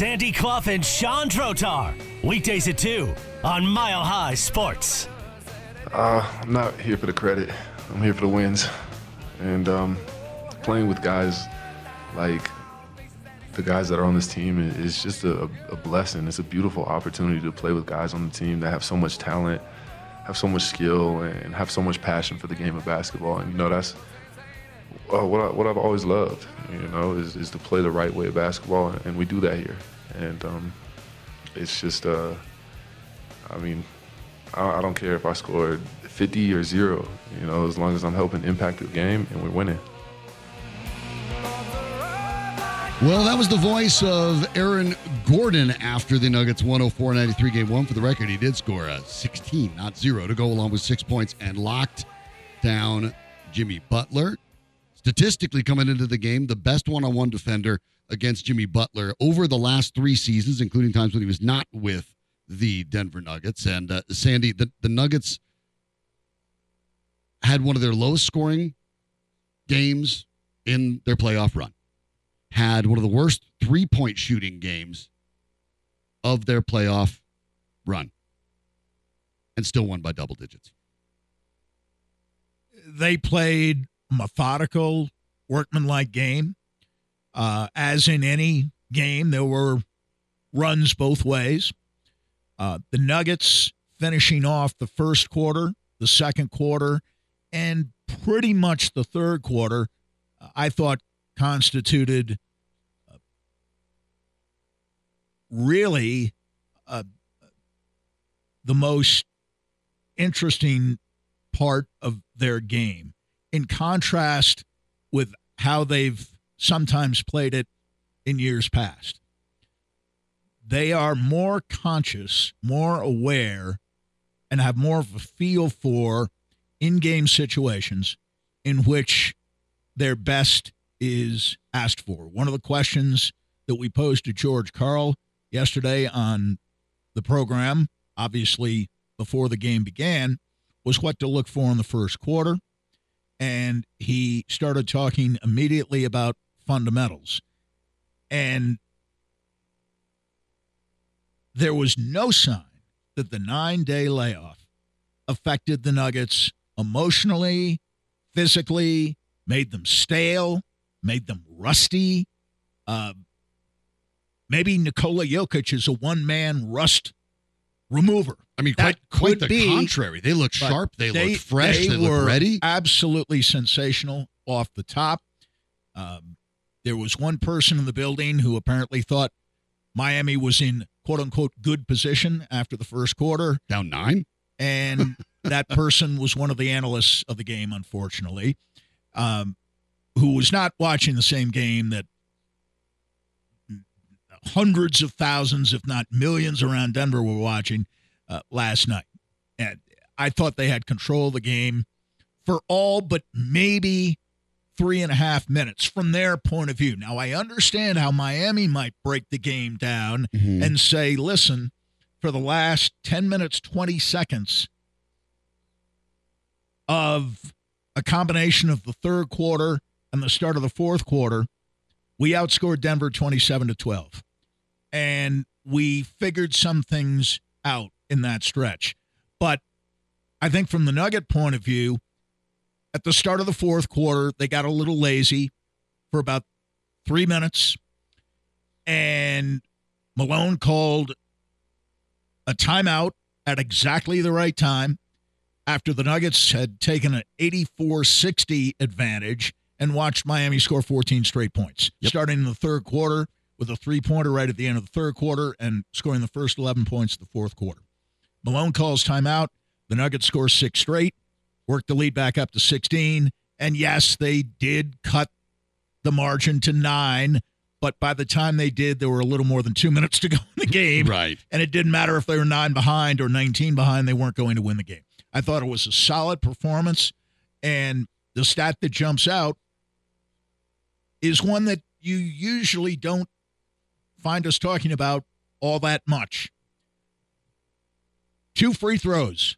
Sandy Clough and Sean Trotar. Weekdays at 2 on Mile High Sports. Uh, I'm not here for the credit. I'm here for the wins. And um, playing with guys like the guys that are on this team is just a, a, blessing. It's a beautiful opportunity to play with guys on the team that have so much talent, have so much skill, and have so much passion for the game of basketball. And you know that's uh, what, I, what I've always loved. You know, is, is to play the right way of basketball, and we do that here. And um, it's just, uh, I mean, I, I don't care if I scored 50 or zero. You know, as long as I'm helping impact the game and we're winning. Well, that was the voice of Aaron Gordon after the Nuggets 104 93 game one. For the record, he did score a 16, not zero, to go along with six points and locked down Jimmy Butler. Statistically, coming into the game, the best one on one defender against Jimmy Butler over the last three seasons, including times when he was not with the Denver Nuggets. And uh, Sandy, the, the Nuggets had one of their lowest scoring games in their playoff run had one of the worst three point shooting games of their playoff run and still won by double digits. They played methodical, workmanlike game. Uh, as in any game, there were runs both ways. Uh, the Nuggets finishing off the first quarter, the second quarter, and pretty much the third quarter, I thought constituted uh, really uh, the most interesting part of their game. In contrast with how they've sometimes played it in years past, they are more conscious, more aware, and have more of a feel for in game situations in which their best is asked for. One of the questions that we posed to George Karl yesterday on the program, obviously before the game began, was what to look for in the first quarter. And he started talking immediately about fundamentals. And there was no sign that the nine day layoff affected the Nuggets emotionally, physically, made them stale, made them rusty. Uh, maybe Nikola Jokic is a one man rust remover. I mean, quite, quite the be, contrary. They look sharp. They, they look fresh. They, they look ready. Absolutely sensational off the top. Um, there was one person in the building who apparently thought Miami was in quote unquote good position after the first quarter. Down nine? And that person was one of the analysts of the game, unfortunately. Um, who was not watching the same game that hundreds of thousands, if not millions, around Denver were watching uh, last night. And I thought they had control of the game for all but maybe three and a half minutes from their point of view. Now, I understand how Miami might break the game down mm-hmm. and say, listen, for the last 10 minutes, 20 seconds of a combination of the third quarter and the start of the fourth quarter, we outscored Denver 27 to 12. And we figured some things out in that stretch. But I think from the Nugget point of view, at the start of the fourth quarter, they got a little lazy for about three minutes. And Malone called a timeout at exactly the right time after the Nuggets had taken an 84 60 advantage and watched Miami score 14 straight points, yep. starting in the third quarter with a three pointer right at the end of the third quarter and scoring the first 11 points of the fourth quarter. Malone calls timeout. The Nuggets score six straight, work the lead back up to 16. And yes, they did cut the margin to nine, but by the time they did, there were a little more than two minutes to go in the game. Right. And it didn't matter if they were nine behind or 19 behind, they weren't going to win the game. I thought it was a solid performance. And the stat that jumps out is one that you usually don't find us talking about all that much. Two free throws,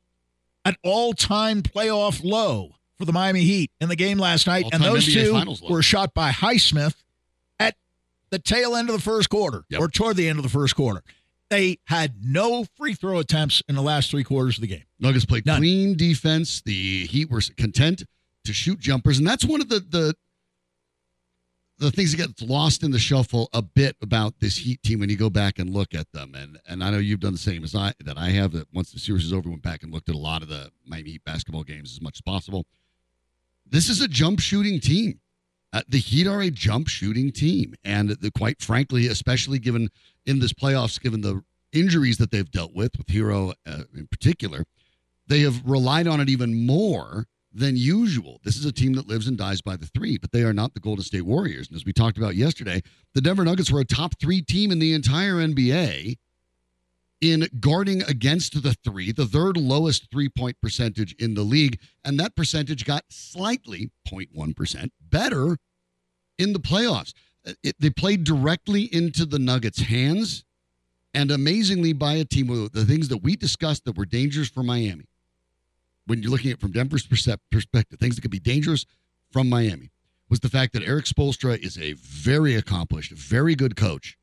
an all time playoff low for the Miami Heat in the game last night. All-time and those NBA two were shot by Highsmith at the tail end of the first quarter Yep. or toward the end of the first quarter. They had no free throw attempts in the last three quarters of the game. Nuggets played None. clean defense. The Heat were content to shoot jumpers, and that's one of the the the things that get lost in the shuffle a bit about this Heat team when you go back and look at them. And and I know you've done the same as I that I have. That once the series is over, went back and looked at a lot of the Miami Heat basketball games as much as possible. This is a jump shooting team. Uh, the Heat are a jump shooting team, and the, quite frankly, especially given in this playoffs, given the injuries that they've dealt with, with Herro uh, in particular, they have relied on it even more than usual. This is a team that lives and dies by the three, but they are not the Golden State Warriors. And as we talked about yesterday, the Denver Nuggets were a top three team in the entire NBA in guarding against the three, the third lowest three point percentage in the league. And that percentage got slightly 0.1% better in the playoffs. Uh, It, they played directly into the Nuggets' hands and amazingly by a team with the things that we discussed that were dangerous for Miami. When you're looking at from Denver's perspective, things that could be dangerous from Miami was the fact that Erik Spoelstra is a very accomplished, very good coach.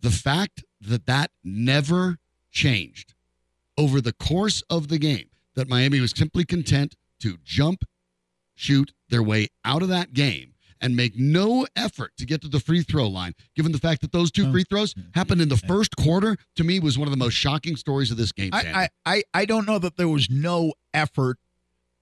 The fact that that never changed over the course of the game, that Miami was simply content to jump, shoot their way out of that game and make no effort to get to the free throw line, given the fact that those two free throws happened in the first quarter, to me was one of the most shocking stories of this game. I, I, I, I don't know that there was no effort.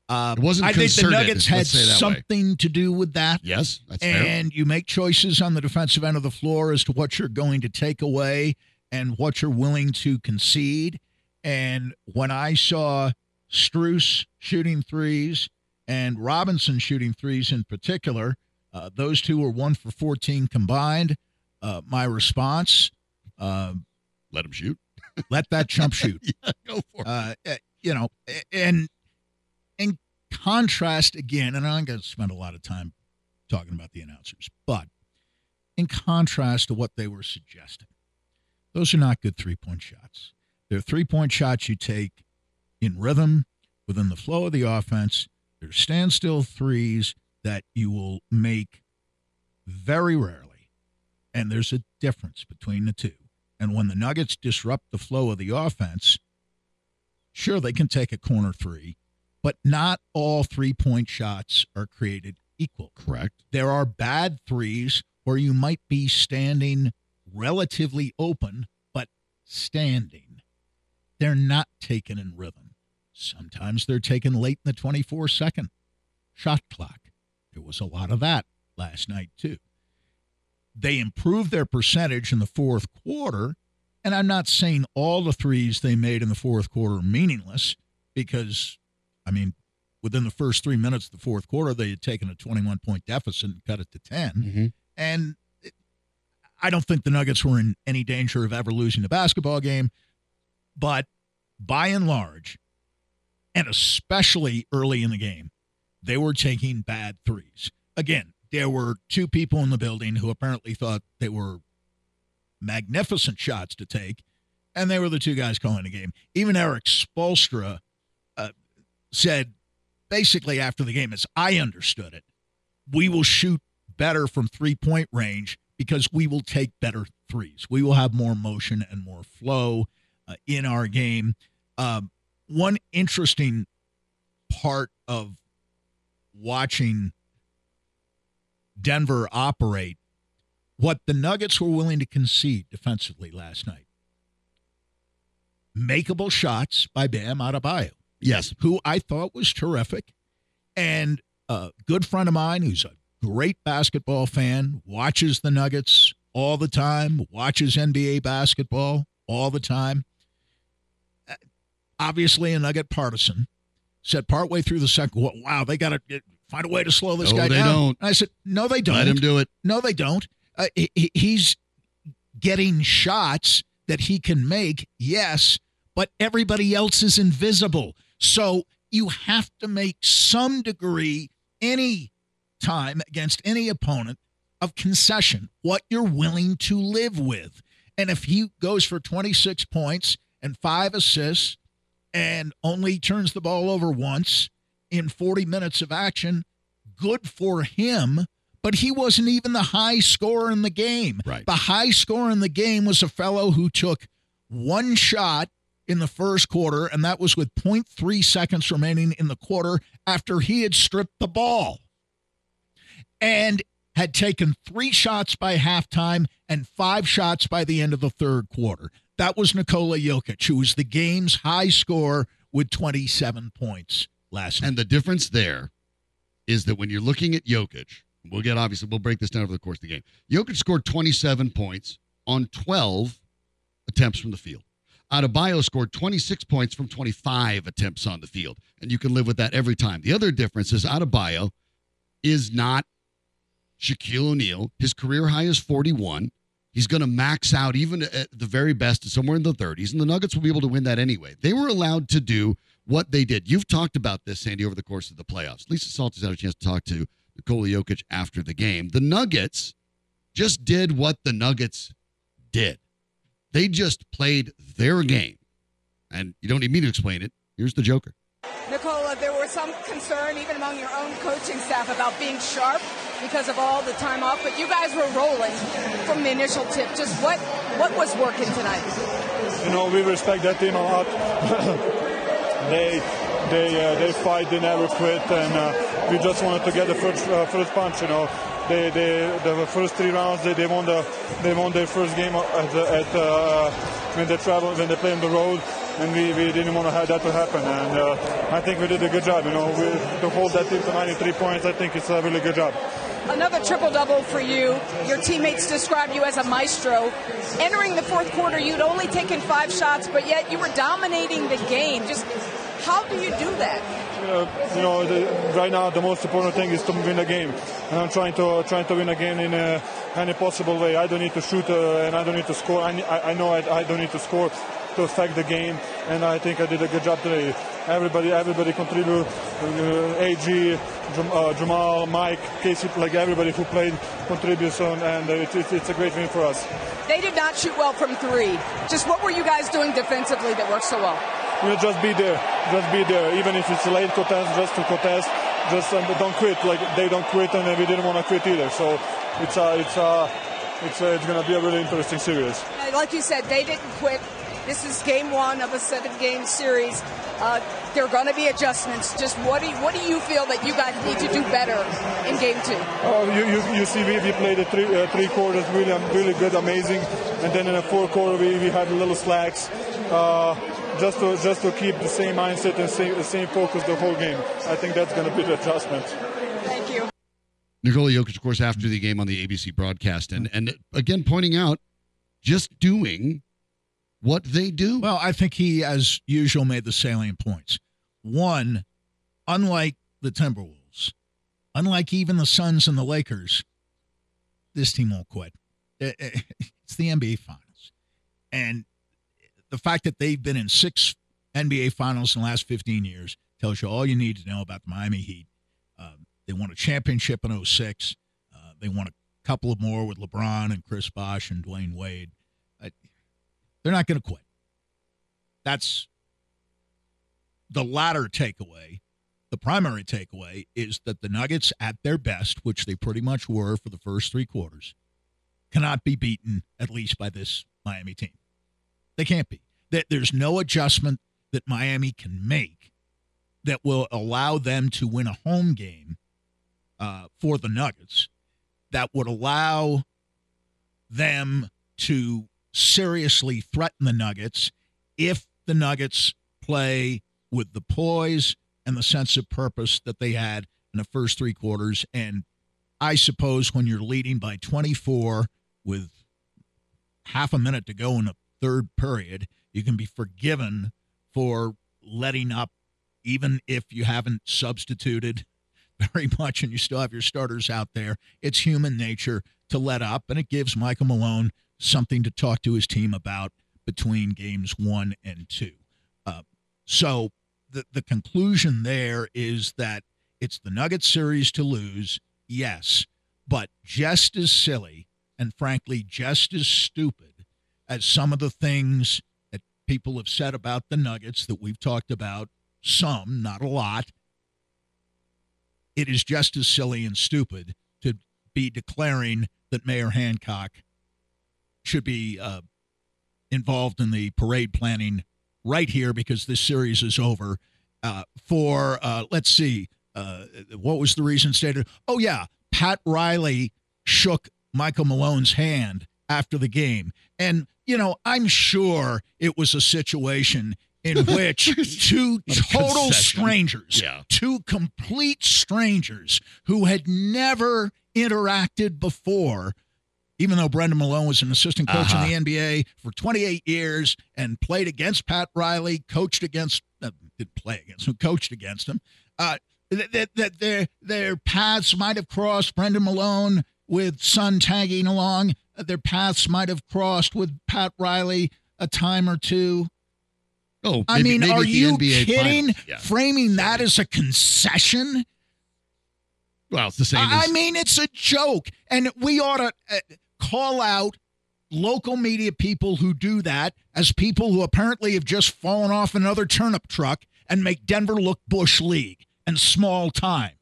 Uh, It wasn't I think the Nuggets had let's say it that way. something to do with that. yes, that's fair. and you make choices on the defensive end of the floor as to what you're going to take away and what you're willing to concede. And when I saw Strus shooting threes and Robinson shooting threes in particular, uh, those two were one for 14 combined. Uh, my response, uh, Let him shoot. let that chump shoot. yeah, go for it. Uh, eh, you know, and in contrast again, and I'm going to spend a lot of time talking about the announcers, but in contrast to what they were suggesting, those are not good three point shots. They're three point shots you take in rhythm within the flow of the offense. They're standstill threes that you will make very rarely. And there's a difference between the two. And when the Nuggets disrupt the flow of the offense, sure, they can take a corner three, but not all three point shots are created equal. Correct. There are bad threes where you might be standing relatively open, but standing. They're not taken in rhythm. Sometimes they're taken late in the 24 second shot clock. There was a lot of that last night, too. They improved their percentage in the fourth quarter. And I'm not saying all the threes they made in the fourth quarter are meaningless because, I mean, within the first three minutes of the fourth quarter, they had taken a 21 point deficit and cut it to 10. Mhm. And it- I don't think the Nuggets were in any danger of ever losing the basketball game. But by and large, and especially early in the game, they were taking bad threes. Again, there were two people in the building who apparently thought they were magnificent shots to take, and they were the two guys calling the game. Even Erik Spoelstra uh, said basically after the game, as I understood it, we will shoot better from three point range because we will take better threes. We will have more motion and more flow uh, in our game. Um, one interesting part of watching Denver operate, what the Nuggets were willing to concede defensively last night. Makeable shots by Bam Adebayo Yes. who I thought was terrific. And a good friend of mine who's a great basketball fan, watches the Nuggets all the time, watches NBA basketball all the time. Obviously, a Nugget partisan said partway through the second, "Wa- wow, they got to find a way to slow this No, guy they down. don't. And I said, no, they don't. Let him do it. No, they don't. Uh, he, he's getting shots that he can make, yes, but everybody else is invisible. So you have to make some degree, any time against any opponent, of concession, what you're willing to live with. And if he goes for 26 points and five assists and only turns the ball over once in 40 minutes of action, good for him. but he wasn't even the high scorer in the game. Right. The high scorer in the game was a fellow who took one shot in the first quarter, and that was with 0.3 seconds remaining in the quarter after he had stripped the ball and had taken three shots by halftime and five shots by the end of the third quarter. That was Nikola Jokic, who was the game's high scorer with 27 points last night. And the difference there is that when you're looking at Jokic, we'll get obviously we'll break this down over the course of the game. Jokic scored 27 points on 12 attempts from the field. Adebayo scored 26 points from 25 attempts on the field, and you can live with that every time. The other difference is Adebayo is not Shaquille O'Neal. His career high is 41. He's going to max out even at the very best somewhere in the 30s, and the Nuggets will be able to win that anyway. They were allowed to do what they did. You've talked about this, Sandy, over the course of the playoffs. Lisa Salters has had a chance to talk to Nikola Jokic after the game. The Nuggets just did what the Nuggets did. They just played their game. And you don't need me to explain it. Here's the Joker. Some concern even among your own coaching staff about being sharp because of all the time off, but you guys were rolling from the initial tip. Just what what was working tonight? You know, we respect that team a lot. they they uh, they fight, they never quit, and uh, we just wanted to get the first uh, first punch. You know, they, they the first three rounds they, they won the they won their first game at, at uh, when they travel when they play on the road. And we, we didn't want to have that to happen, and uh, I think we did a good job. You know, we, to hold that team to 93 points, I think it's a really good job. Another triple double for you. Your teammates describe you as a maestro. Entering the fourth quarter, you'd only taken five shots, but yet you were dominating the game. Just how do you do that? Uh, you know, the, right now the most important thing is to win a game, and I'm trying to trying to win a game in a, any possible way. I don't need to shoot uh, and I don't need to score. I, I know I, I don't need to score to affect the game, and I think I did a good job today. Everybody, everybody contributed. Uh, AG, uh, Jamal, Mike, Casey, like everybody who played contributes on, and it, it, it's a great win for us. They did not shoot well from three. Just what were you guys doing defensively that worked so well? You know, just be there, just be there. Even if it's late contest, just to contest, just um, don't quit. Like they don't quit, and we didn't want to quit either. So it's uh, it's uh, it's uh, it's going to be a really interesting series. Like you said, they didn't quit. This is game one of a seven-game series. Uh, there are going to be adjustments. Just what do you, what do you feel that you guys need to do better in game two? Oh, you, you, you see, we, we played the three, uh, three quarters really really good, amazing, and then in the fourth quarter we, we had a little slacks. Uh, just to just to keep the same mindset and same, the same focus the whole game. I think that's going to be the adjustment. Thank you. Nikola Jokic, of course, after the game on the ABC broadcast, and and again pointing out just doing what they do. Well, I think he, as usual, made the salient points. One, unlike the Timberwolves, unlike even the Suns and the Lakers, this team won't quit. It's the NBA Finals. And the fact that they've been in six NBA Finals in the last 15 years tells you all you need to know about the Miami Heat. Um, they won a championship in 06. Uh, they won a couple of more with LeBron and Chris Bosh and Dwyane Wade. Uh, they're not going to quit. That's the latter takeaway. The primary takeaway is that the Nuggets, at their best, which they pretty much were for the first three quarters, cannot be beaten, at least by this Miami team. They can't be. That There's no adjustment that Miami can make that will allow them to win a home game uh, for the Nuggets that would allow them to seriously threaten the Nuggets if the Nuggets play with the poise and the sense of purpose that they had in the first three quarters. And I suppose when you're leading by 24 with half a minute to go in the third period, you can be forgiven for letting up, even if you haven't substituted very much and you still have your starters out there. It's human nature to let up, and it gives Michael Malone something to talk to his team about between games one and two. Uh, so the the conclusion there is that it's the Nuggets series to lose, yes, but just as silly and frankly just as stupid as some of the things that people have said about the Nuggets that we've talked about, some, not a lot. It is just as silly and stupid to be declaring that Mayor Hancock should be uh, involved in the parade planning right here because this series is over. Uh, for uh, let's see, uh, what was the reason stated? Oh yeah, Pat Riley shook Michael Malone's hand after the game, and you know I'm sure it was a situation in which two total strangers, Yeah. two complete strangers who had never interacted before, even though Brendan Malone was an assistant coach Uh-huh. in the NBA for 28 years and played against Pat Riley, coached against, uh, didn't play against him, coached against him. Uh, that, that, that their their paths might have crossed. Brendan Malone with son tagging along, their paths might have crossed with Pat Riley a time or two. Oh, I mean, maybe are you NBA kidding? Yeah. Framing that as a concession? Well, it's the same. I, as, I mean, it's a joke, and we ought to uh, call out local media people who do that as people who apparently have just fallen off another turnip truck and make Denver look bush league and small time,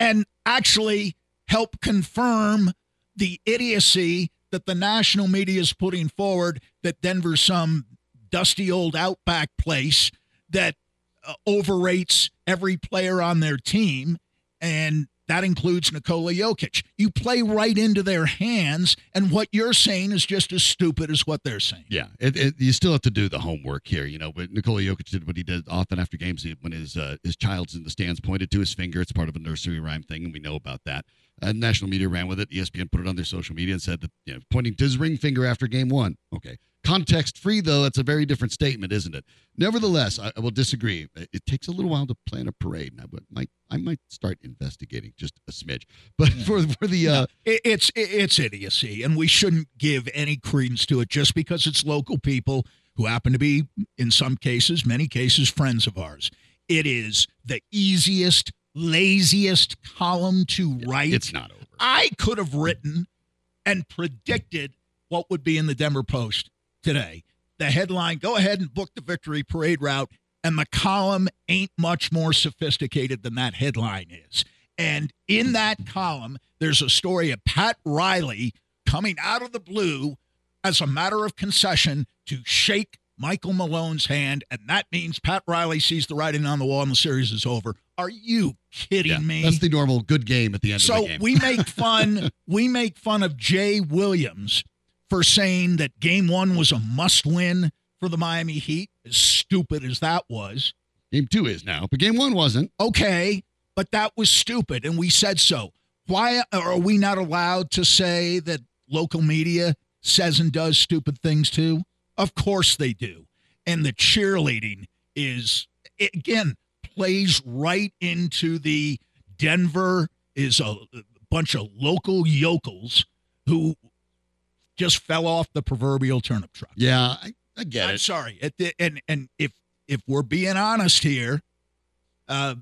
and actually help confirm the idiocy that the national media is putting forward that Denver's some dusty old outback place that uh, overrates every player on their team, and that includes Nikola Jokic. You play right into their hands, and what you're saying is just as stupid as what they're saying. Yeah, it, it, you still have to do the homework here, you know. But Nikola Jokic did what he did often after games when his uh, his child's in the stands, pointed to his finger. It's part of a nursery rhyme thing, and we know about that. Uh, national media ran with it. ESPN put it on their social media and said that you know, pointing to his ring finger after game one. Okay, context free though. That's a very different statement, isn't it? Nevertheless, I, I will disagree. It, it takes a little while to plan a parade, and I might I might start investigating just a smidge. But for for the uh, It- It's it's idiocy, and we shouldn't give any credence to it just because it's local people who happen to be, in some cases, many cases, friends of ours. It is the easiest, laziest column to write. it's not over. I could have written and predicted what would be in the Denver Post today. The headline Go ahead and book the victory parade route. And the column ain't much more sophisticated than that headline is. And in that column, there's a story of Pat Riley coming out of the blue as a matter of concession to shake Michael Malone's hand. And that means Pat Riley sees the writing on the wall and the series is over. Are you kidding Yeah, me? That's the normal good game at the end of So the game. we make fun we make fun of Jay Williams for saying that game 1 was a must win for the Miami Heat as stupid as that was. game two is now, but game one wasn't. Okay, but that was stupid and we said so. Why are we not allowed to say that local media says and does stupid things too? Of course they do. And the cheerleading is again plays right into the Denver is a bunch of local yokels who just fell off the proverbial turnip truck. Yeah, I, I get I'm it. sorry. At the, and and if if we're being honest here, uh,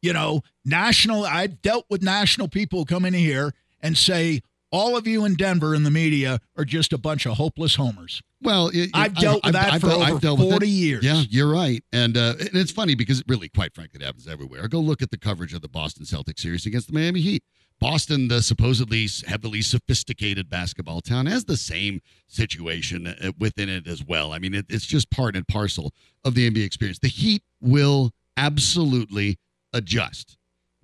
you know, national. I've dealt with national people come in here and say all of you in Denver in the media are just a bunch of hopeless homers. Well, it, I've dealt with that for dealt- over it. 40 years. Yeah, you're right, and uh, and it's funny because it really, quite frankly, it happens everywhere. Go look at the coverage of the Boston Celtics series against the Miami Heat. Boston, the supposedly heavily sophisticated basketball town, has the same situation uh, within it as well. I mean, it, it's just part and parcel of the NBA experience. The Heat will absolutely adjust.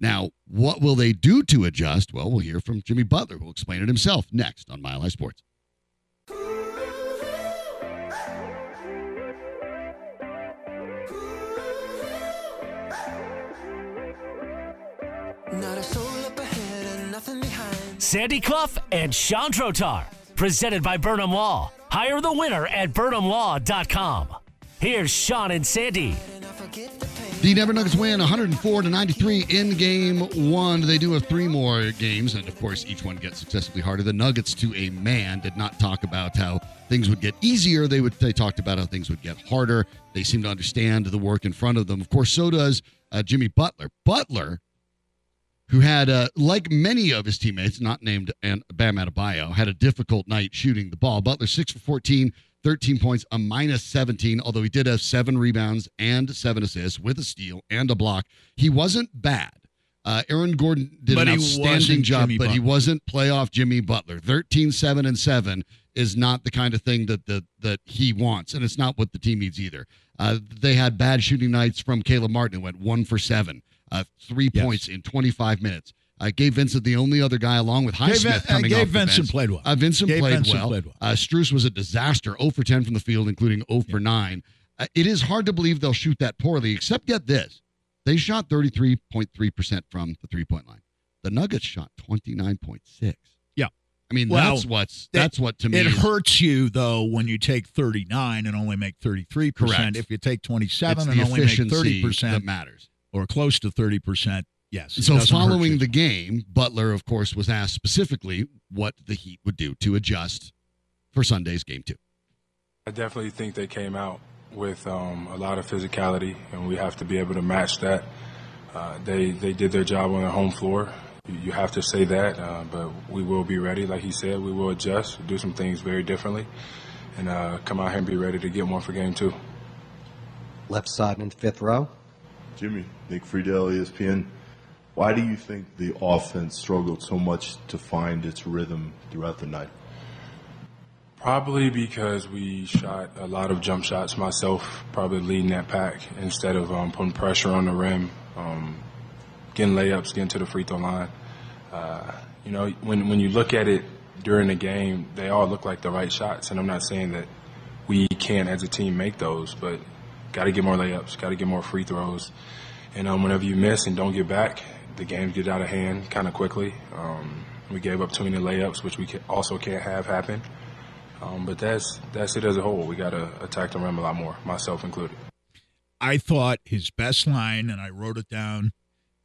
Now, what will they do to adjust? Well, we'll hear from Jimmy Butler, who will explain it himself next on Mile High Sports. Not a soul up ahead and nothing behind. Sandy Clough and Sean Trotar. Presented by Burnham Law. Hire the winner at burnhamlaw.com. Here's Sean and Sandy. The. Denver Nuggets win 104 to 93 in game one. They do have three more games, and of course, each one gets successively harder. The Nuggets, to a man, did not talk about how things would get easier. They would they talked about how things would get harder. They seem to understand the work in front of them. Of course, so does uh, Jimmy Butler. Butler, who had, uh, like many of his teammates, not named Bam Adebayo, had a difficult night shooting the ball. Butler six for 14, 13 points, a minus 17, although he did have seven rebounds and seven assists with a steal and a block. He wasn't bad. Uh, Aaron Gordon did But an outstanding job, Jimmy but he wasn't playoff Jimmy Butler. 13, 7, and 7 is not the kind of thing that the, that he wants, and it's not what the team needs either. Uh, they had bad shooting nights from Caleb Martin, who went one for seven, uh, three Yes. points in 25 minutes. Uh, Gabe Vincent, the only other guy along with Highsmith uh, coming Gabe off Vincent bench. played well. Uh, Vincent Gabe played, Vincent well. played well. Uh, Strus was a disaster, 0 for 10 from the field, including 0 for 9. Uh, it is hard to believe they'll shoot that poorly, except get this. They shot 33.3% from the three point line. The Nuggets shot 29.6. Yeah. I mean, Well, that's what's that- that's what to me It is- hurts you though when you take 39 and only make 33 Correct. percent. If you take 27 the and only make 30 efficiency that percent matters. or close to 30 percent, yes. So following the game, Butler, of course, was asked specifically what the Heat would do to adjust for Sunday's game two. I definitely think they came out with um, a lot of physicality, and we have to be able to match that. Uh, they they did their job on the home floor. You, you have to say that, uh, but we will be ready. Like he said, we will adjust, do some things very differently, and uh, come out here and be ready to get one for game two. Left side in the fifth row. Jimmy, Nick Friedell, ESPN. Why do you think the offense struggled so much to find its rhythm throughout the night? Probably because we shot a lot of jump shots. Myself, probably leading that pack instead of um, putting pressure on the rim, um, getting layups, getting to the free throw line. Uh, you know, when when you look at it during the game, they all look like the right shots. And I'm not saying that we can't, as a team, make those, but got to get more layups, got to get more free throws. And um, whenever you miss and don't get back, the games get out of hand kind of quickly. Um, we gave up too many layups, which we ca- also can't have happen. Um, but that's that's it as a whole. We got to attack the rim a lot more, myself included. I thought his best line, and I wrote it down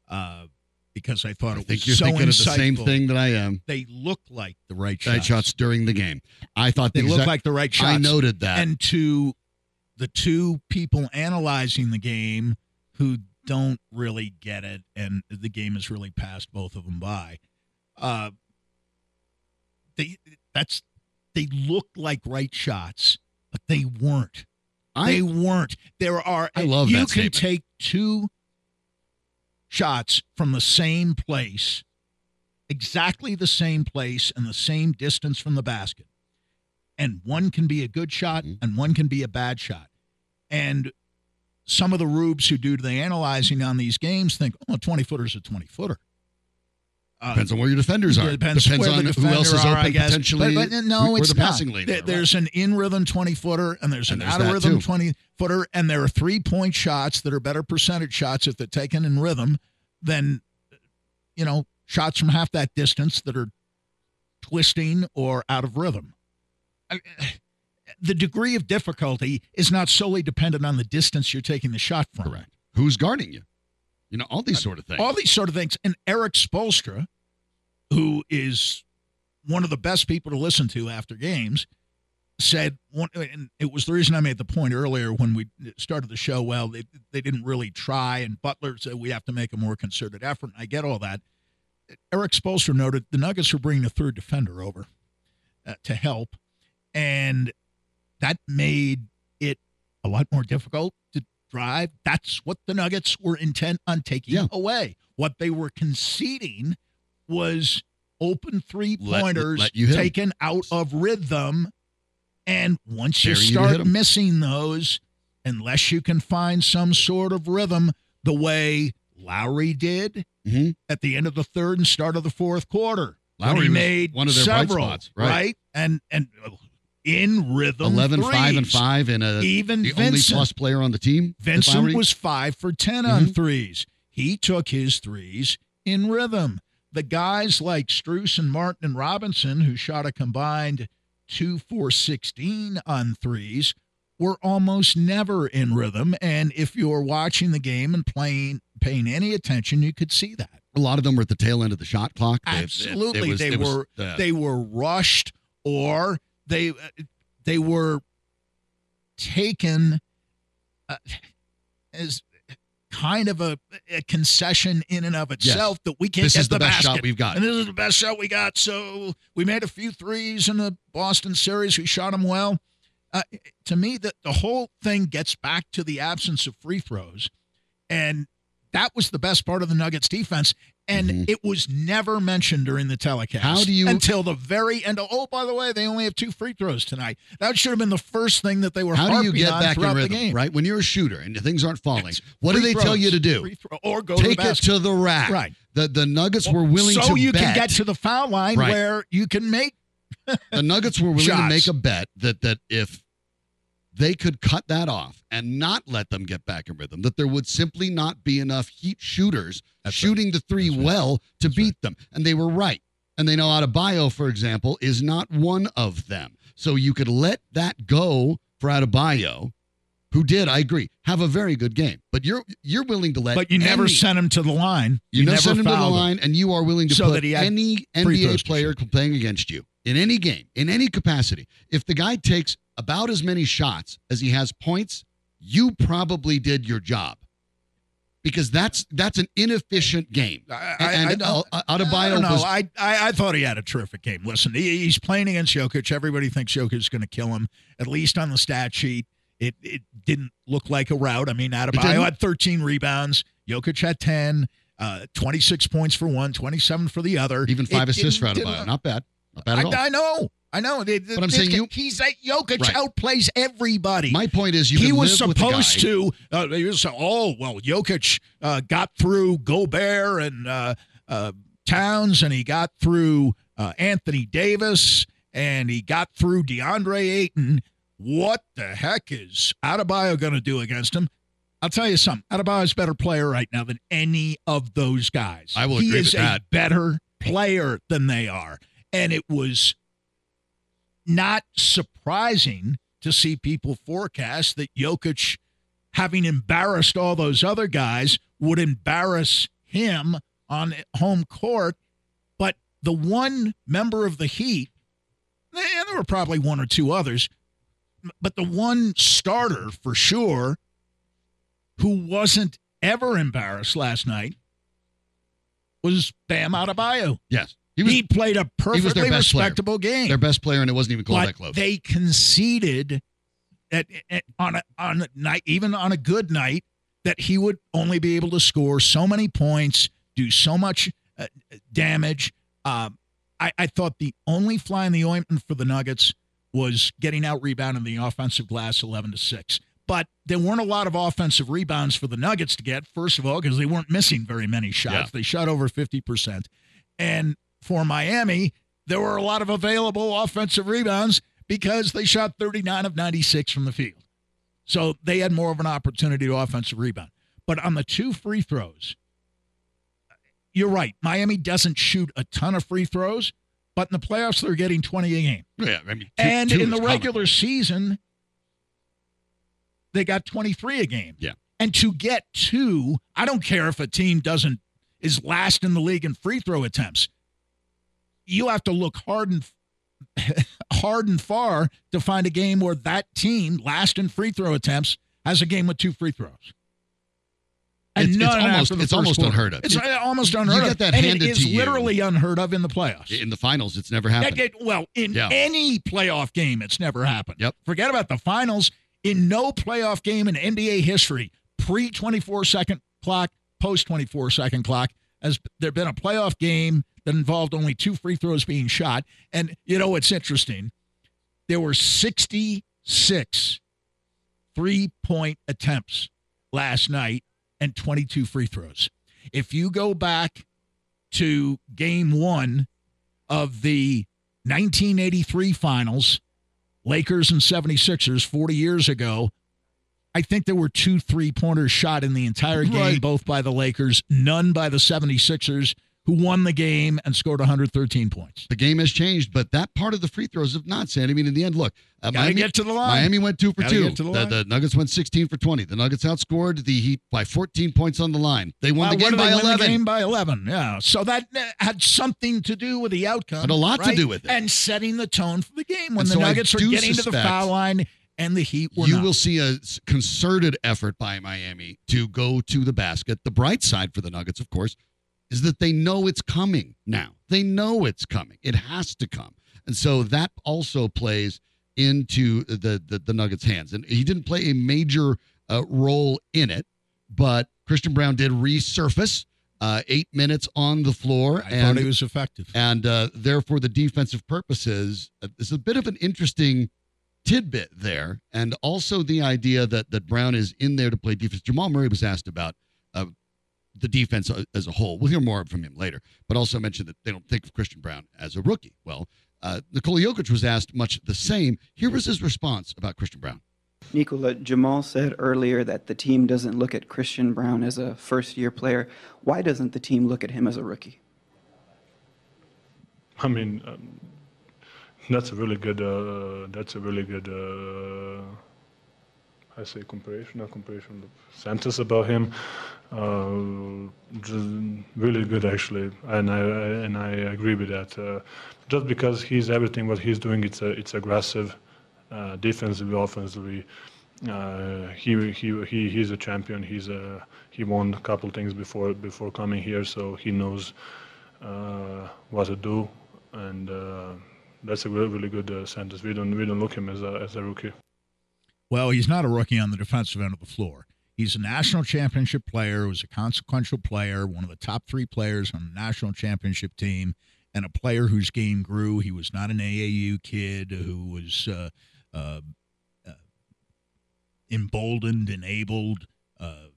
uh, because I thought I it think was you're so thinking of the same thing that I am. They look like the right Right shots. shots during the game. I thought They the look exact- like the right shots. I noted that. And to the two people analyzing the game who don't really get it, and the game has really passed both of them by. Uh, they that's they looked like right shots, but they weren't. I- they weren't. There are. I love you that can statement. take two shots from the same place, exactly the same place and the same distance from the basket, and one can be a good shot Mm-hmm. and one can be a bad shot. And some of the rubes who do the analyzing on these games think, "Oh, a 20 footer is a twenty footer." Uh, Depends on where your defenders are. depends, Depends on the who else is are, open potentially. But, but no, it's not. passing lanes There- are, right. There's an in rhythm 20 footer and there's And an there's out of rhythm too. 20 footer, and there are three point shots that are better percentage shots if they're taken in rhythm than, you know, shots from half that distance that are twisting or out of rhythm. I- the degree of difficulty is not solely dependent on the distance you're taking the shot from. Correct. Who's guarding you? You know, all these sort of things. All these sort of things. And Erik Spoelstra, who is one of the best people to listen to after games, said, and it was the reason I made the point earlier when we started the show. Well, they, they didn't really try, and Butler said we have to make a more concerted effort. And I get all that. Erik Spoelstra noted the Nuggets were bringing a third defender over uh, to help, and that made it a lot more difficult to drive. That's what the Nuggets were intent on taking Yeah. away. What they were conceding was open three pointers let you hit 'em. taken out of rhythm. And once you Dare you missing those, unless you can find some sort of rhythm, the way Lowry did Mhm. at the end of the third and start of the fourth quarter. Lowry made one of their bright several, spots, right. And and in rhythm, 11, 5, and 5, and a, Even the only plus player on the team. Vincent was five for 10 Mm-hmm. on threes. He took his threes in rhythm. The guys like Strus and Martin and Robinson, who shot a combined two for 16 on threes, were almost never in rhythm. And if you're watching the game and playing, paying any attention, you could see that. A lot of them were at the tail end of the shot clock. They- it- it Absolutely, was- they it was, were uh, they were rushed or they they were taken uh, as kind of a, a concession in and of itself that we can't This get is the best basket. shot we've got. and this is the best shot we got. So we made a few threes in the Boston series. We shot them well. Uh, to me, the, the whole thing gets back to the absence of free throws, and that was the best part of the Nuggets defense. And it was never mentioned during the telecast. Mm-hmm. How do you- until the very end? Of, oh, by the way, they only have two free throws tonight. That should have been the first thing that they were. How do you get back in rhythm, game. right? When you're a shooter and things aren't falling, what do they tell you to do? Throw- or go to Take it to the rack. Right. The the Nuggets were willing to so to you bet. can get to the foul line Right. where you can make the Nuggets were willing to make a bet that that if they could cut that off and not let them get back in rhythm, that there would simply not be enough heat shooters shooting the three well to beat them. And they were right. And they know Adebayo, for example, is not one of them. So you could let that go for Adebayo, who did, I agree, have a very good game. But you're you're willing to let But you never any- sent him to the line. you, never never send him to the fouled him. line, and you are willing to So put any NBA player playing against you in any game, in any capacity. If the guy takes about as many shots as he has points, you probably did your job. Because that's that's an inefficient game. and I Adebayo I don't know. was I, I I thought he had a terrific game. Listen, he, he's playing against Jokic. Everybody thinks Jokic is going to kill him. At least on the stat sheet, it it didn't look like a rout. I mean. Adebayo had 13 rebounds. Jokic had 10. Uh, 26 points for one, 27 for the other. even five It assists for Adebayo. didn't- bad. Not bad at all. I, I know. I know. They- But I'm saying guy- you- he's that Jokic Right. outplays everybody. My point is, you he was live with the supposed to. Uh, he was oh well, Jokic uh, got through Gobert and uh, uh, Towns, and he got through uh, Anthony Davis, and he got through DeAndre Ayton. What the heck is Adebayo going to do against him? I'll tell you something. Adebayo's a better player right now than any of those guys. I will he agree is with a that. better player than they are, and it was not surprising to see people forecast that Jokic, having embarrassed all those other guys, would embarrass him on home court. But the one member of the Heat, and there were probably one or two others, but the one starter for sure who wasn't ever embarrassed last night was Bam Adebayo. Yes. He, He played a was perfectly best player. respectable game their best player, and it wasn't even close but that close. they conceded at, at- on a on a night, even on a good night, that he would only be able to score so many points, do so much uh, damage. Um, I, I thought the only fly in the ointment for the Nuggets was getting out rebounded in the offensive glass, eleven to six. But there weren't a lot of offensive rebounds for the Nuggets to get. First of all, because they weren't missing very many shots. Yeah. They shot over fifty percent, and for Miami, there were a lot of available offensive rebounds because they shot 39 of 96 from the field. So they had more of an opportunity to offensive rebound. But on the two free throws, you're right. Miami doesn't shoot a ton of free throws, but in the playoffs, they're getting 20 a game. yeah, I mean, two- and two in the common. regular season, they got 23 a game. Yeah. And to get two, I don't care if a team doesn't is last in the league in free throw attempts. You have to look hard and hard and far to find a game where that team last in free throw attempts has a game with two free throws. It's- it's almost- it's almost quarter. unheard of. It's It- almost you unheard get of. that and handed it is to you. literally unheard of in the playoffs. in the finals, it's never happened. That did- well, in Yeah. any playoff game, it's never happened. Yep. Forget about the finals. In no playoff game in NBA history, pre 24 second clock, post 24 second clock, has there been a playoff game that involved only two free throws being shot. And, you know, it's interesting. There were 66 three point attempts last night and 22 free throws. If you go back to game one of the 1983 finals, Lakers and 76ers 40 years ago, I think there were two three pointers shot in the entire game, Right. both by the Lakers, none by the 76ers, who won the game and scored 113 points. The game has changed, but that part of the free throws have not, Sandy. I mean, in the end, look, uh, Gotta get to the line. Miami went two for Gotta two. the the, Nuggets went 16 for 20. The Nuggets outscored the Heat by 14 points on the line. They won the game by win 11. The game by 11. Yeah. So that uh, had something to do with the outcome. Had a lot to do with it. And setting the tone for the game when And the so Nuggets were getting to the foul line and the Heat were you not. will see a concerted effort by Miami to go to the basket. The bright side for the Nuggets, of course, is that they know it's coming now. They know it's coming. It has to come. And so that also plays into the the, the Nuggets' hands. And he didn't play a major uh, role in it, but Christian Braun did resurface. Uh, eight minutes on the floor, I and thought he was effective. and uh, therefore the defensive purposes uh, is a bit of an interesting tidbit there, and also the idea that that Braun is in there to play defense. Jamal Murray was asked about uh, the defense as a whole. We'll hear more from him later, but also mentioned that they don't think of Christian Braun as a rookie. Well, uh, Nikola Jokic was asked much the same. Here was his response about Christian Braun. Nikola, Jamal said earlier that the team doesn't look at Christian Braun as a first year player. Why doesn't the team look at him as a rookie? I mean, um, that's a really good. Uh, that's a really good. Uh, I say comparison, not comparison, sentence about him. Uh, just really good actually, and I I- and I agree with that. Uh, just because he's everything what he's doing, it's a, it's aggressive, uh, defensively, offensively. Uh, he, he he he's a champion. He's a he won a couple things before before coming here, so he knows uh, what to do, and uh, that's a really, really good sentence. We don't we don't look him as a as a rookie. Well, he's not a rookie on the defensive end of the floor. He's a national championship player, was a consequential player, one of the top three players on the national championship team, and a player whose game grew. He was not an AAU kid who was uh, uh, uh, emboldened, enabled, uh,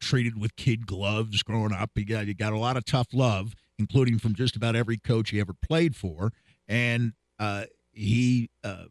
treated with kid gloves growing up. He got he got a lot of tough love, including from just about every coach he ever played for, and uh, he uh,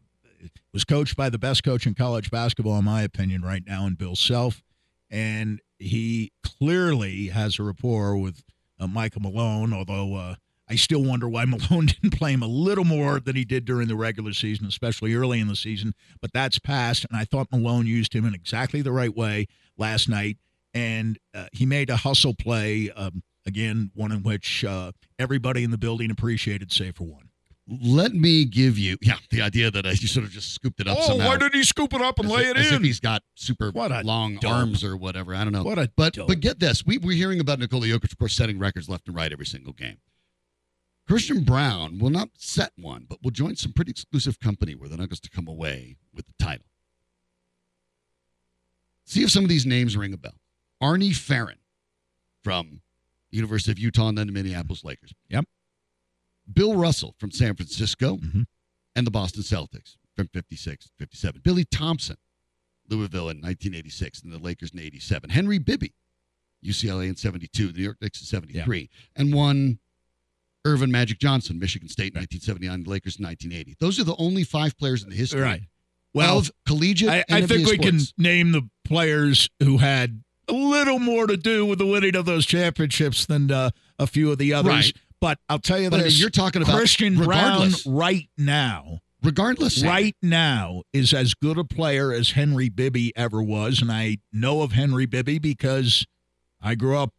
was coached by the best coach in college basketball, in my opinion, right now, in Bill Self, and he clearly has a rapport with uh, Michael Malone. Although uh, I still wonder why Malone didn't play him a little more than he did during the regular season, especially early in the season. But that's past, and I thought Malone used him in exactly the right way last night, and uh, he made a hustle play. Um, again, one in which uh, everybody in the building appreciated, save for one. Let me give you, yeah, the idea that I, you sort of just scooped it up Oh, somehow. why did he scoop it up and as lay it as in? if he's got super long dope. arms or whatever. I don't know. What a but dope. but get this, we we're hearing about Nikola Jokic, of course, setting records left and right every single game. Christian Braun will not set one, but will join some pretty exclusive company where the Nuggets to come away with the title. See if some of these names ring a bell. Arnie Ferrin from University of Utah and then the Minneapolis Lakers. Yep. Bill Russell from San Francisco Mhm. and the Boston Celtics from 56 57. Billy Thompson, Louisville in 1986, and the Lakers in 87. Henry Bibby, UCLA in 72, the New York Knicks in 73, and one Earvin Magic Johnson, Michigan State in 1979, the Lakers in 1980. Those are the only five players in the history Right. Well, of collegiate I, I think we can name the players who had a little more to do with the winning of those championships than uh, a few of the others. Right. But I'll tell you But this: you're talking about Christian Braun right now. Regardless. Right now is as good a player as Henry Bibby ever was, and I know of Henry Bibby because I grew up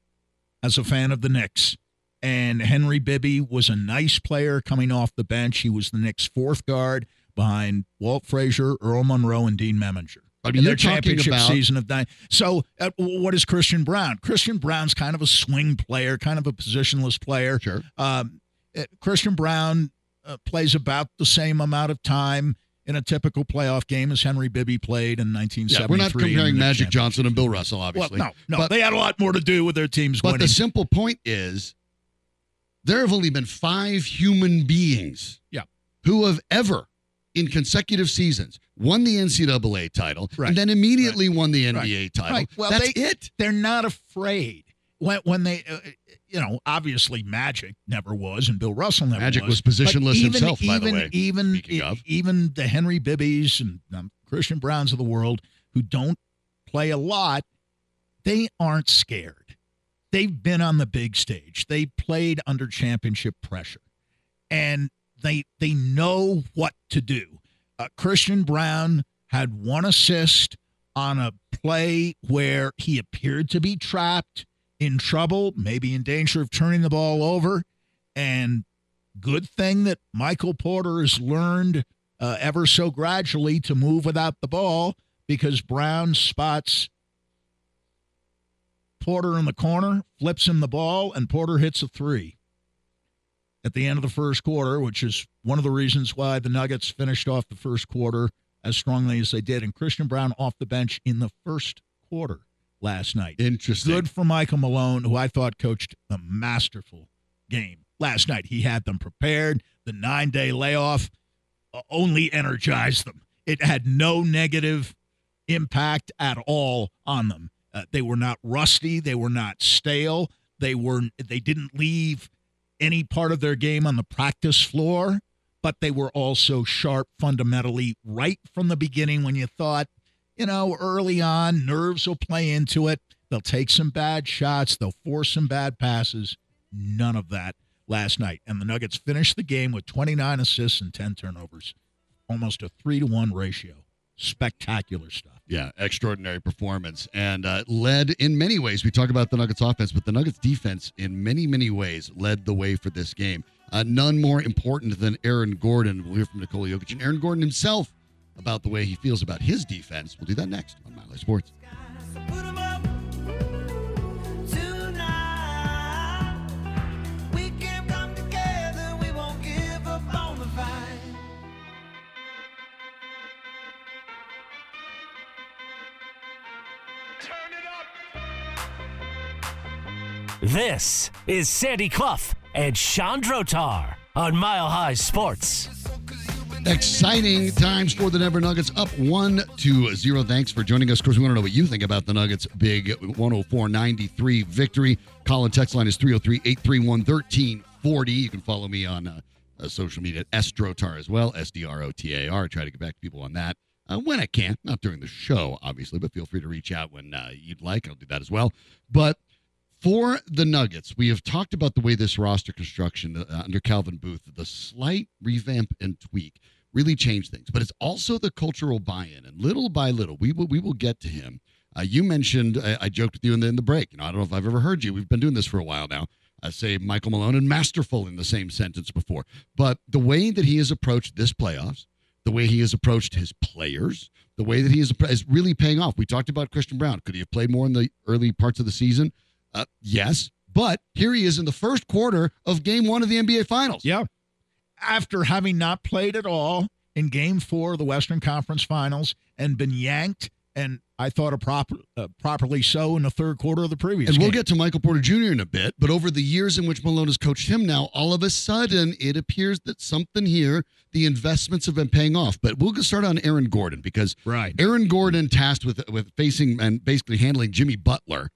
as a fan of the Knicks. And Henry Bibby was a nice player coming off the bench. He was the Knicks' fourth guard behind Walt Frazier, Earl Monroe, and Dean Meminger. I mean, their you're talking championship about- season of nine. So, uh, what is Christian Braun? Christian Braun's kind of a swing player, kind of a positionless player. Sure. Um, uh, Christian Braun uh, plays about the same amount of time in a typical playoff game as Henry Bibby played in 1973. Yeah, we're not comparing Magic. Johnson and Bill Russell, Well, obviously. no, no, But- they had a lot more to do with their teams But winning. the simple point is there have only been five human beings Yeah. who have ever, in consecutive seasons, won the NCAA title Right. and then immediately won the NBA Right. title. Right. Well, That's they- it. they're not afraid. When, when they, uh, you know, obviously Magic never was, and Bill Russell never was. Magic was. was positionless even, himself, by the even, way, Even, even the Henry Bibbies and um, Christian Brauns of the world who don't play a lot, they aren't scared. They've been on the big stage. They played under championship pressure, and they they know what to do. Uh, Christian Braun had one assist on a play where he appeared to be trapped, in trouble, maybe in danger of turning the ball over, and good thing that Michael Porter has learned uh, ever so gradually to move without the ball because Braun spots Porter in the corner, flips him the ball, and Porter hits a three at the end of the first quarter, which is one of the reasons why the Nuggets finished off the first quarter as strongly as they did. And Christian Braun off the bench in the first quarter last night. Interesting. Good for Michael Malone, who I thought coached a masterful game last night. He had them prepared. The nine day layoff only energized them. It had no negative impact at all on them. Uh, they were not rusty. They were not stale. They were. They didn't leave any part of their game on the practice floor, but they were also sharp fundamentally right from the beginning. When you thought, you know, early on, nerves will play into it. They'll take some bad shots. They'll force some bad passes. None of that last night. And the Nuggets finished the game with 29 assists and 10 turnovers, almost a three to one ratio. Spectacular stuff. Yeah, extraordinary performance and uh, led in many ways. We talk about the Nuggets offense, but the Nuggets defense in many, many ways led the way for this game. Uh, none more important than Aaron Gordon. We'll hear from Nikola Jokic and Aaron Gordon himself about the way he feels about his defense. We'll do that next on High Sports. This is Sandy Clough and Chandrotar on Mile High Sports. Exciting times for the Denver Nuggets, up one to zero. Thanks for joining us. Of course, we want to know what you think about the Nuggets' big 104 93 victory. Colin text line is 303 831 1340. You can follow me on uh, uh, social media at Estrotar as well, S D R O T A R. Try to get back to people on that uh, when I can, not during the show, obviously, but feel free to reach out when uh, you'd like. I'll do that as well. But for the Nuggets, we have talked about the way this roster construction uh, under Calvin Booth, the slight revamp and tweak really changed things. But it's also the cultural buy-in, and little by little, we will we will get to him. Uh, you mentioned I, I joked with you in the in the break. You know, I don't know if I've ever heard you. We've been doing this for a while now. I say Michael Malone and masterful in the same sentence before, but the way that he has approached this playoffs, the way he has approached his players, the way that he is is really paying off. We talked about Christian Braun. Could he have played more in the early parts of the season? Uh, yes, but here he is in the first quarter of Game One of the NBA Finals. Yeah. After having not played at all in Game Four of the Western Conference Finals and been yanked, and I thought a proper, uh, properly so in the third quarter of the previous. And we'll game. get to Michael Porter Jr. in a bit, but over the years in which Malone has coached him now, all of a sudden it appears that something here, the investments have been paying off. But we'll start on Aaron Gordon because right. Aaron Gordon tasked with with facing and basically handling Jimmy Butler,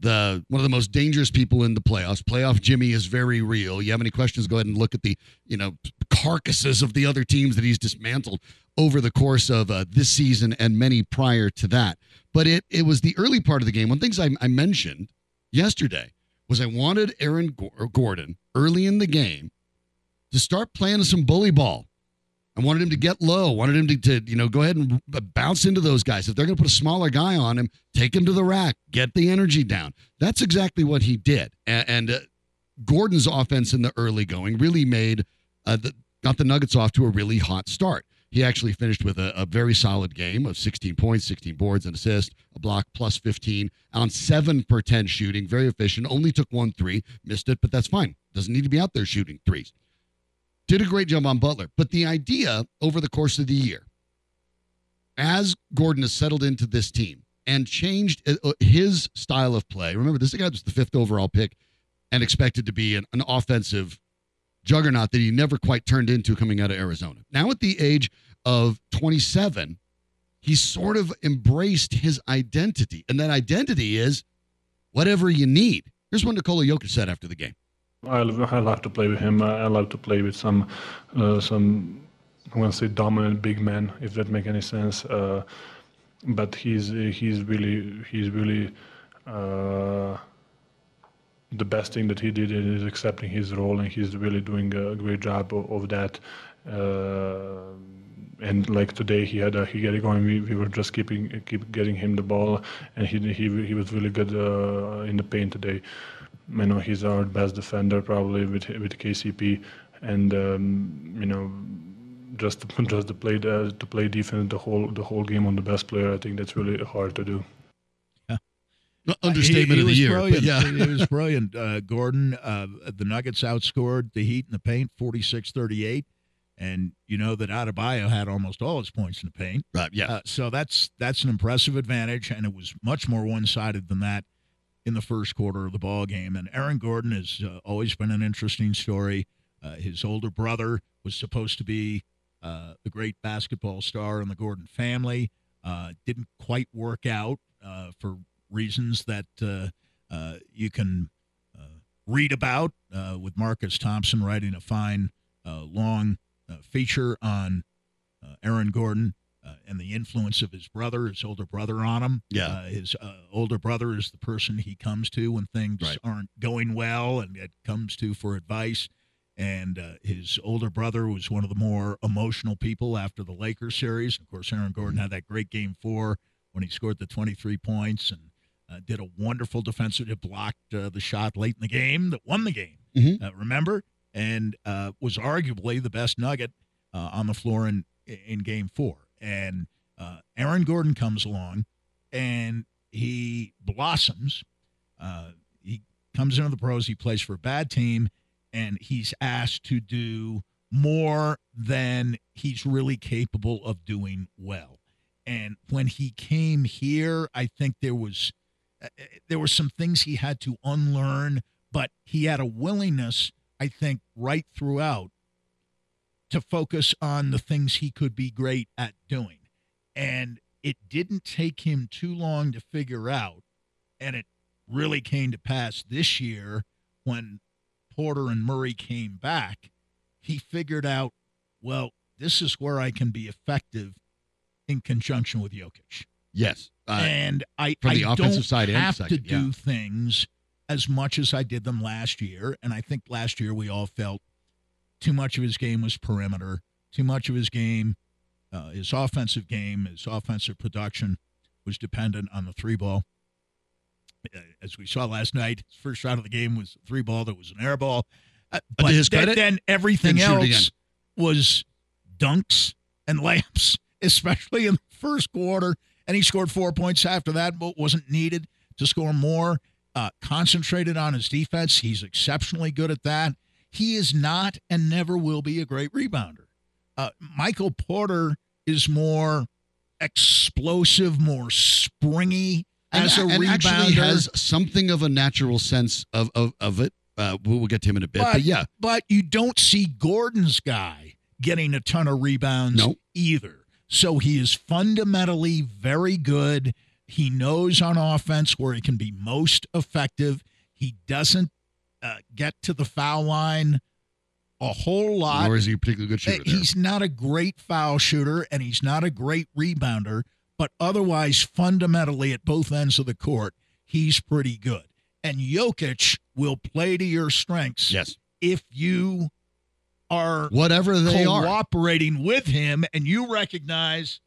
the one of the most dangerous people in the playoffs. Playoff Jimmy is very real. You have any questions? Go ahead and look at the you know carcasses of the other teams that he's dismantled over the course of uh, this season and many prior to that. But it it was the early part of the game. One things I, I mentioned yesterday was I wanted Aaron Gordon early in the game to start playing some bully ball. I wanted him to get low. Wanted him to, to, you know, go ahead and bounce into those guys. If they're going to put a smaller guy on him, take him to the rack, get the energy down. That's exactly what he did. And, and uh, Gordon's offense in the early going really made uh, the, got the Nuggets off to a really hot start. He actually finished with a, a very solid game of 16 points, 16 boards, and assist, a block plus 15 on seven per 10 shooting. Very efficient. Only took one three, missed it, but that's fine. Doesn't need to be out there shooting threes did a great job on Butler. But the idea over the course of the year, as Gordon has settled into this team and changed uh, his style of play, remember, this guy was the fifth overall pick and expected to be an, an offensive juggernaut that he never quite turned into coming out of Arizona. Now, at the age of 27, he sort of embraced his identity. And that identity is whatever you need. Here's what Nikola Jokic said after the game. I, I to play with him. I, I like to play with some, uh, some, I'm gonna say dominant big men, if that make any sense. Uh, but he's he's really he's really uh, the best thing that he did is accepting his role, and he's really doing a great job of, of that. Uh, and like today, he had a, he got it going. We, we were just keeping keep getting him the ball, and he he he was really good uh, in the paint today. You know, he's our best defender probably with with KCP, and um, you know, just to, just to play the, to play defense the whole the whole game on the best player. I think that's really hard to do. Understatement He- he of the year. but Brilliant. yeah. it was brilliant. Uh, Gordon, uh, the Nuggets outscored the Heat in the paint 46 38. and you know that Adebayo had almost all his points in the paint. Right. Yeah. Uh, so that's that's an impressive advantage, and it was much more one sided than that in the first quarter of the ball game. And Aaron Gordon has uh, always been an interesting story. Uh, his older brother was supposed to be uh, the great basketball star in the Gordon family. Uh, didn't quite work out uh, for reasons that uh, you can read about, with Marcus Thompson writing a fine, long feature on Aaron Gordon and the influence of his brother, his older brother, on him. Yeah. Uh, his uh, older brother is the person he comes to when things Right. aren't going well and it comes to for advice. And uh, his older brother was one of the more emotional people after the Lakers series. Of course, Aaron Gordon had that great game four when he scored the 23 points and uh, did a wonderful defensive, blocked uh, the shot late in the game that won the game. Mhm. Uh, remember, and uh, was arguably the best Nugget uh, on the floor in in Game Four. And uh, Aaron Gordon comes along, and he blossoms. Uh, he comes into the pros. He plays for a bad team, and he's asked to do more than he's really capable of doing well. And when he came here, I think there was uh, there were some things he had to unlearn, but he had a willingness, I think, right throughout to focus on the things he could be great at doing. And it didn't take him too long to figure out, and it really came to pass this year when Porter and Murray came back. He figured out, well, this is where I can be effective in conjunction with Jokic Yes. Uh, and I, from the I offensive don't side and have second, to do things as much as I did them last year. And I think last year we all felt too much of his game was perimeter, too much of his game, uh, his offensive game, his offensive production was dependent on the three ball. Uh, As we saw last night, his first shot of the game was a three ball that was an air ball. Uh, But his then, credit, then everything didn't shoot it else was dunks and layups, especially in the first quarter. And he scored four points after that, but wasn't needed to score more. Uh, concentrated on his defense. He's exceptionally good at that. He is not and never will be a great rebounder. Uh, Michael Porter is more explosive, more springy as a and rebounder. actually has something of a natural sense of of, of it. Uh, we'll, get to him in a bit, but, yeah, but you don't see Gordon's guy getting a ton of rebounds No. either. So he is fundamentally very good. He knows on offense where he can be most effective. He doesn't uh, get to the foul line a whole lot. nor is he a particularly good shooter. Uh, there. He's not a great foul shooter and he's not a great rebounder, but otherwise, fundamentally, at both ends of the court, he's pretty good. And Jokic will play to your strengths Yes, if you are whatever they are. cooperating with him and you recognize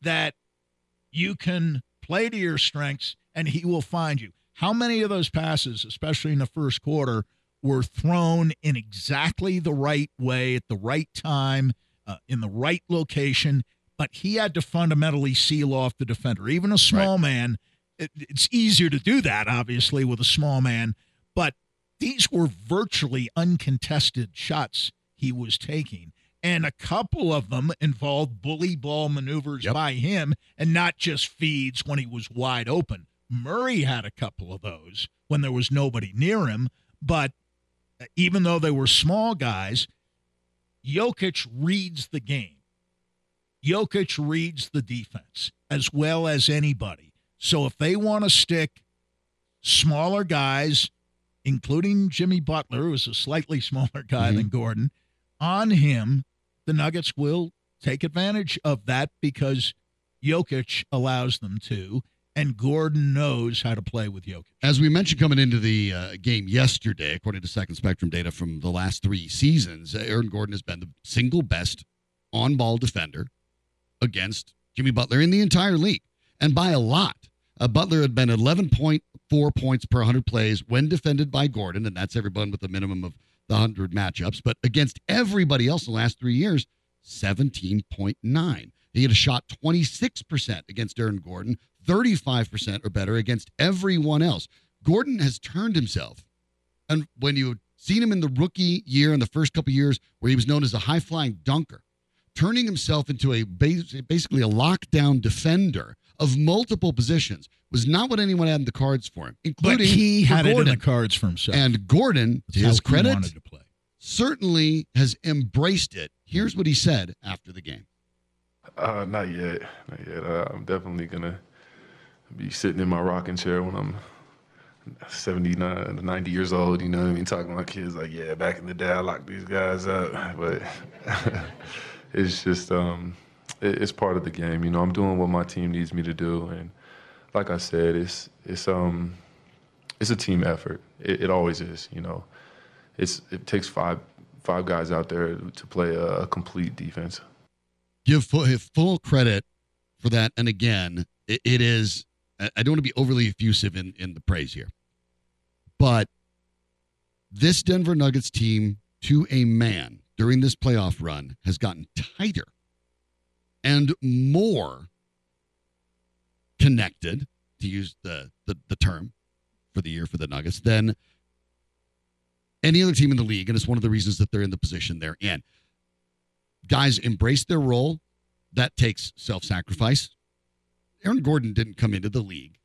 that you can play to your strengths and he will find you. How many of those passes, especially in the first quarter, were thrown in exactly the right way at the right time, uh, in the right location? But he had to fundamentally seal off the defender. Even a small man, it, it's easier to do that, obviously, with a small man. But these were virtually uncontested shots he was taking. And a couple of them involved bully ball maneuvers Yep. by him and not just feeds when he was wide open. Murray had a couple of those when there was nobody near him. But uh, even though they were small guys, Jokic reads the game. Jokic reads the defense as well as anybody. So if they want to stick smaller guys, including Jimmy Butler, who is a slightly smaller guy than Gordon, on him, the Nuggets will take advantage of that because Jokic allows them to, and Gordon knows how to play with Jokic. As we mentioned coming into the uh, game yesterday, according to Second Spectrum data from the last three seasons, uh, Aaron Gordon has been the single best on ball defender against Jimmy Butler in the entire league, and by a lot. Uh, Butler had been 11.4 points per 100 plays when defended by Gordon, and that's everyone with a minimum of the 100 matchups. But against everybody else in the last three years, 17.9. He had a shot 26% against Aaron Gordon, 35% or better against everyone else. Gordon has turned himself. And when you Seen him in the rookie year in the first couple years where he was known as a high flying dunker, turning himself into a basically a lockdown defender of multiple positions was not what anyone had in the cards for him, including But he for had it in the cards for himself. And Gordon, to That's how his he credit, wanted to play. certainly has embraced it. Here's what he said after the game. Uh, not yet, not yet. Uh, I'm definitely gonna be sitting in my rocking chair when I'm 79, 90 years old. You know what I mean? Talking to my kids like, yeah, back in the day, I locked these guys up, but it's just um, it, it's part of the game. You know, I'm doing what my team needs me to do, and like I said, it's it's um, it's a team effort. It, it always is. You know, it's it takes five five guys out there to play a, a complete defense. give full, full credit for that. And again, it, it is, I don't want to be overly effusive in, in the praise here, but this Denver Nuggets team to a man during this playoff run has gotten tighter and more connected, to use the, the, the term for the year for the Nuggets, than any other team in the league. And it's one of the reasons that they're in the position they're in guys embrace their role. That takes self sacrifice. Aaron Gordon didn't come into the league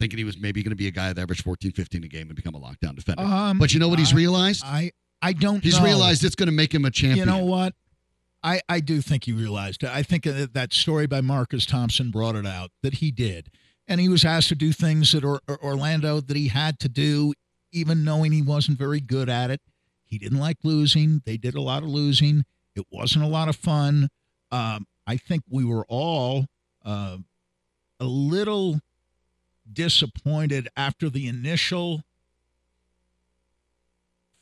thinking he was maybe going to be a guy that averaged 14, 15 a game and become a lockdown defender. Um, but you know what he's I- realized? I I don't. He's know. realized it's going to make him a champion. You know what? I, I do think he realized. it. I think that that story by Marcus Thompson brought it out that he did, and he was asked to do things at or, or- Orlando that he had to do, even knowing he wasn't very good at it. He didn't like losing. They did a lot of losing. It wasn't a lot of fun. Um, I think we were all uh, a little disappointed after the initial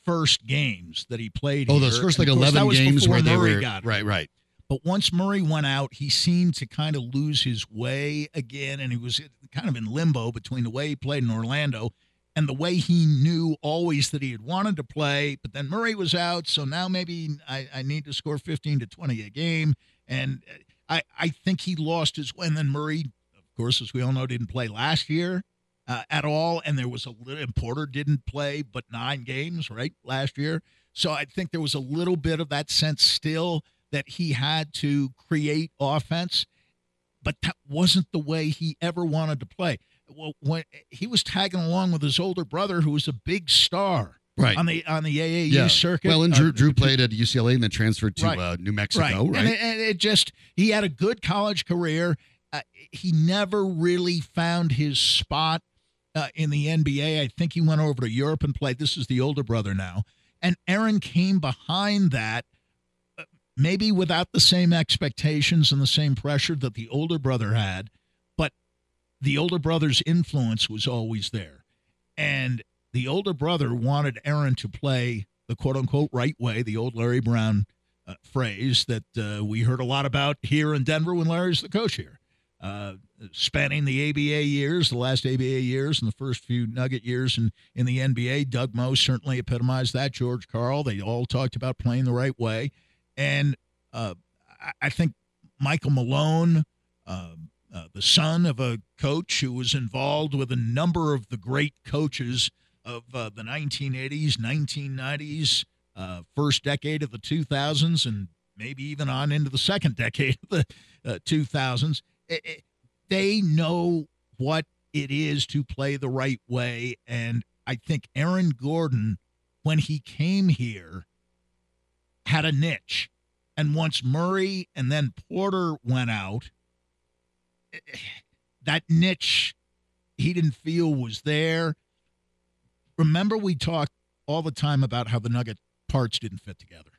first games that he played. Oh, those first like course, 11 games where they Murray were. got Right, right. But once Murray went out, he seemed to kind of lose his way again, and he was kind of in limbo between the way he played in Orlando and the way he knew always that he had wanted to play. But then Murray was out, so now maybe I, I need to score 15 to 20 a game. And I, I think he lost his way. And then Murray, of course, as we all know, didn't play last year uh, at all. And there was a little, and Porter didn't play but nine games, right, last year. So I think there was a little bit of that sense still that he had to create offense, but that wasn't the way he ever wanted to play. Well, when he was tagging along with his older brother, who was a big star Right. on the on the AAU circuit. Well, and uh, Drew, Drew played at UCLA and then transferred to Right. uh, New Mexico, right. right? And, it, and it just he had a good college career. Uh, he never really found his spot uh, in the NBA. I think he went over to Europe and played. This is the older brother now, and Aaron came behind that. uh, Maybe without the same expectations and the same pressure that the older brother had, but the older brother's influence was always there. And the older brother wanted Aaron to play the quote unquote right way, the old Larry Brown uh, phrase that uh, we heard a lot about here in Denver when Larry's the coach here. Uh, spanning the ABA years, the last ABA years, and the first few Nugget years in, in the NBA, Doug Moe certainly epitomized that. George Karl, they all talked about playing the right way. And uh, I- think Michael Malone, uh, uh, the son of a coach who was involved with a number of the great coaches of uh, the 1980s, 1990s, uh, first decade of the 2000s, and maybe even on into the second decade of the uh, 2000s. It- it- they know what it is to play the right way. And I think Aaron Gordon, when he came here, had a niche. And once Murray and then Porter went out, eh, that niche he didn't feel was there. Remember, we talked all the time about how the Nugget parts didn't fit together.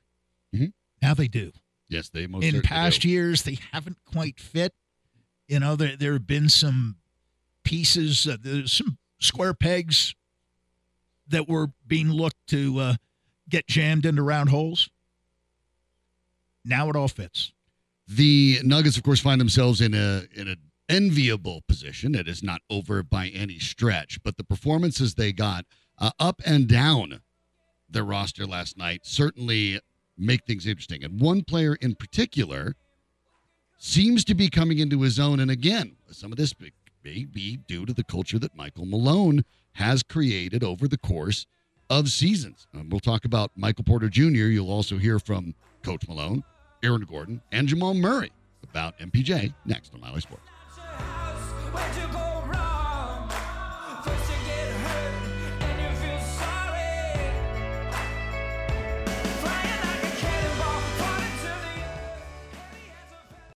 Mhm. Now they do. Yes, they most In past do. years, they haven't quite fit. You know, there there have been some pieces, uh, there's some square pegs that were being looked to uh, get jammed into round holes. Now it all fits. The Nuggets, of course, find themselves in a in an enviable position. It is not over by any stretch, but the performances they got uh, up and down their roster last night certainly make things interesting. And one player in particular seems to be coming into his own. And again, some of this may be due to the culture that Michael Malone has created over the course of seasons. Um, we'll talk about Michael Porter Jr. You'll also hear from Coach Malone, Aaron Gordon, and Jamal Murray about MPJ next on Mile High Sports.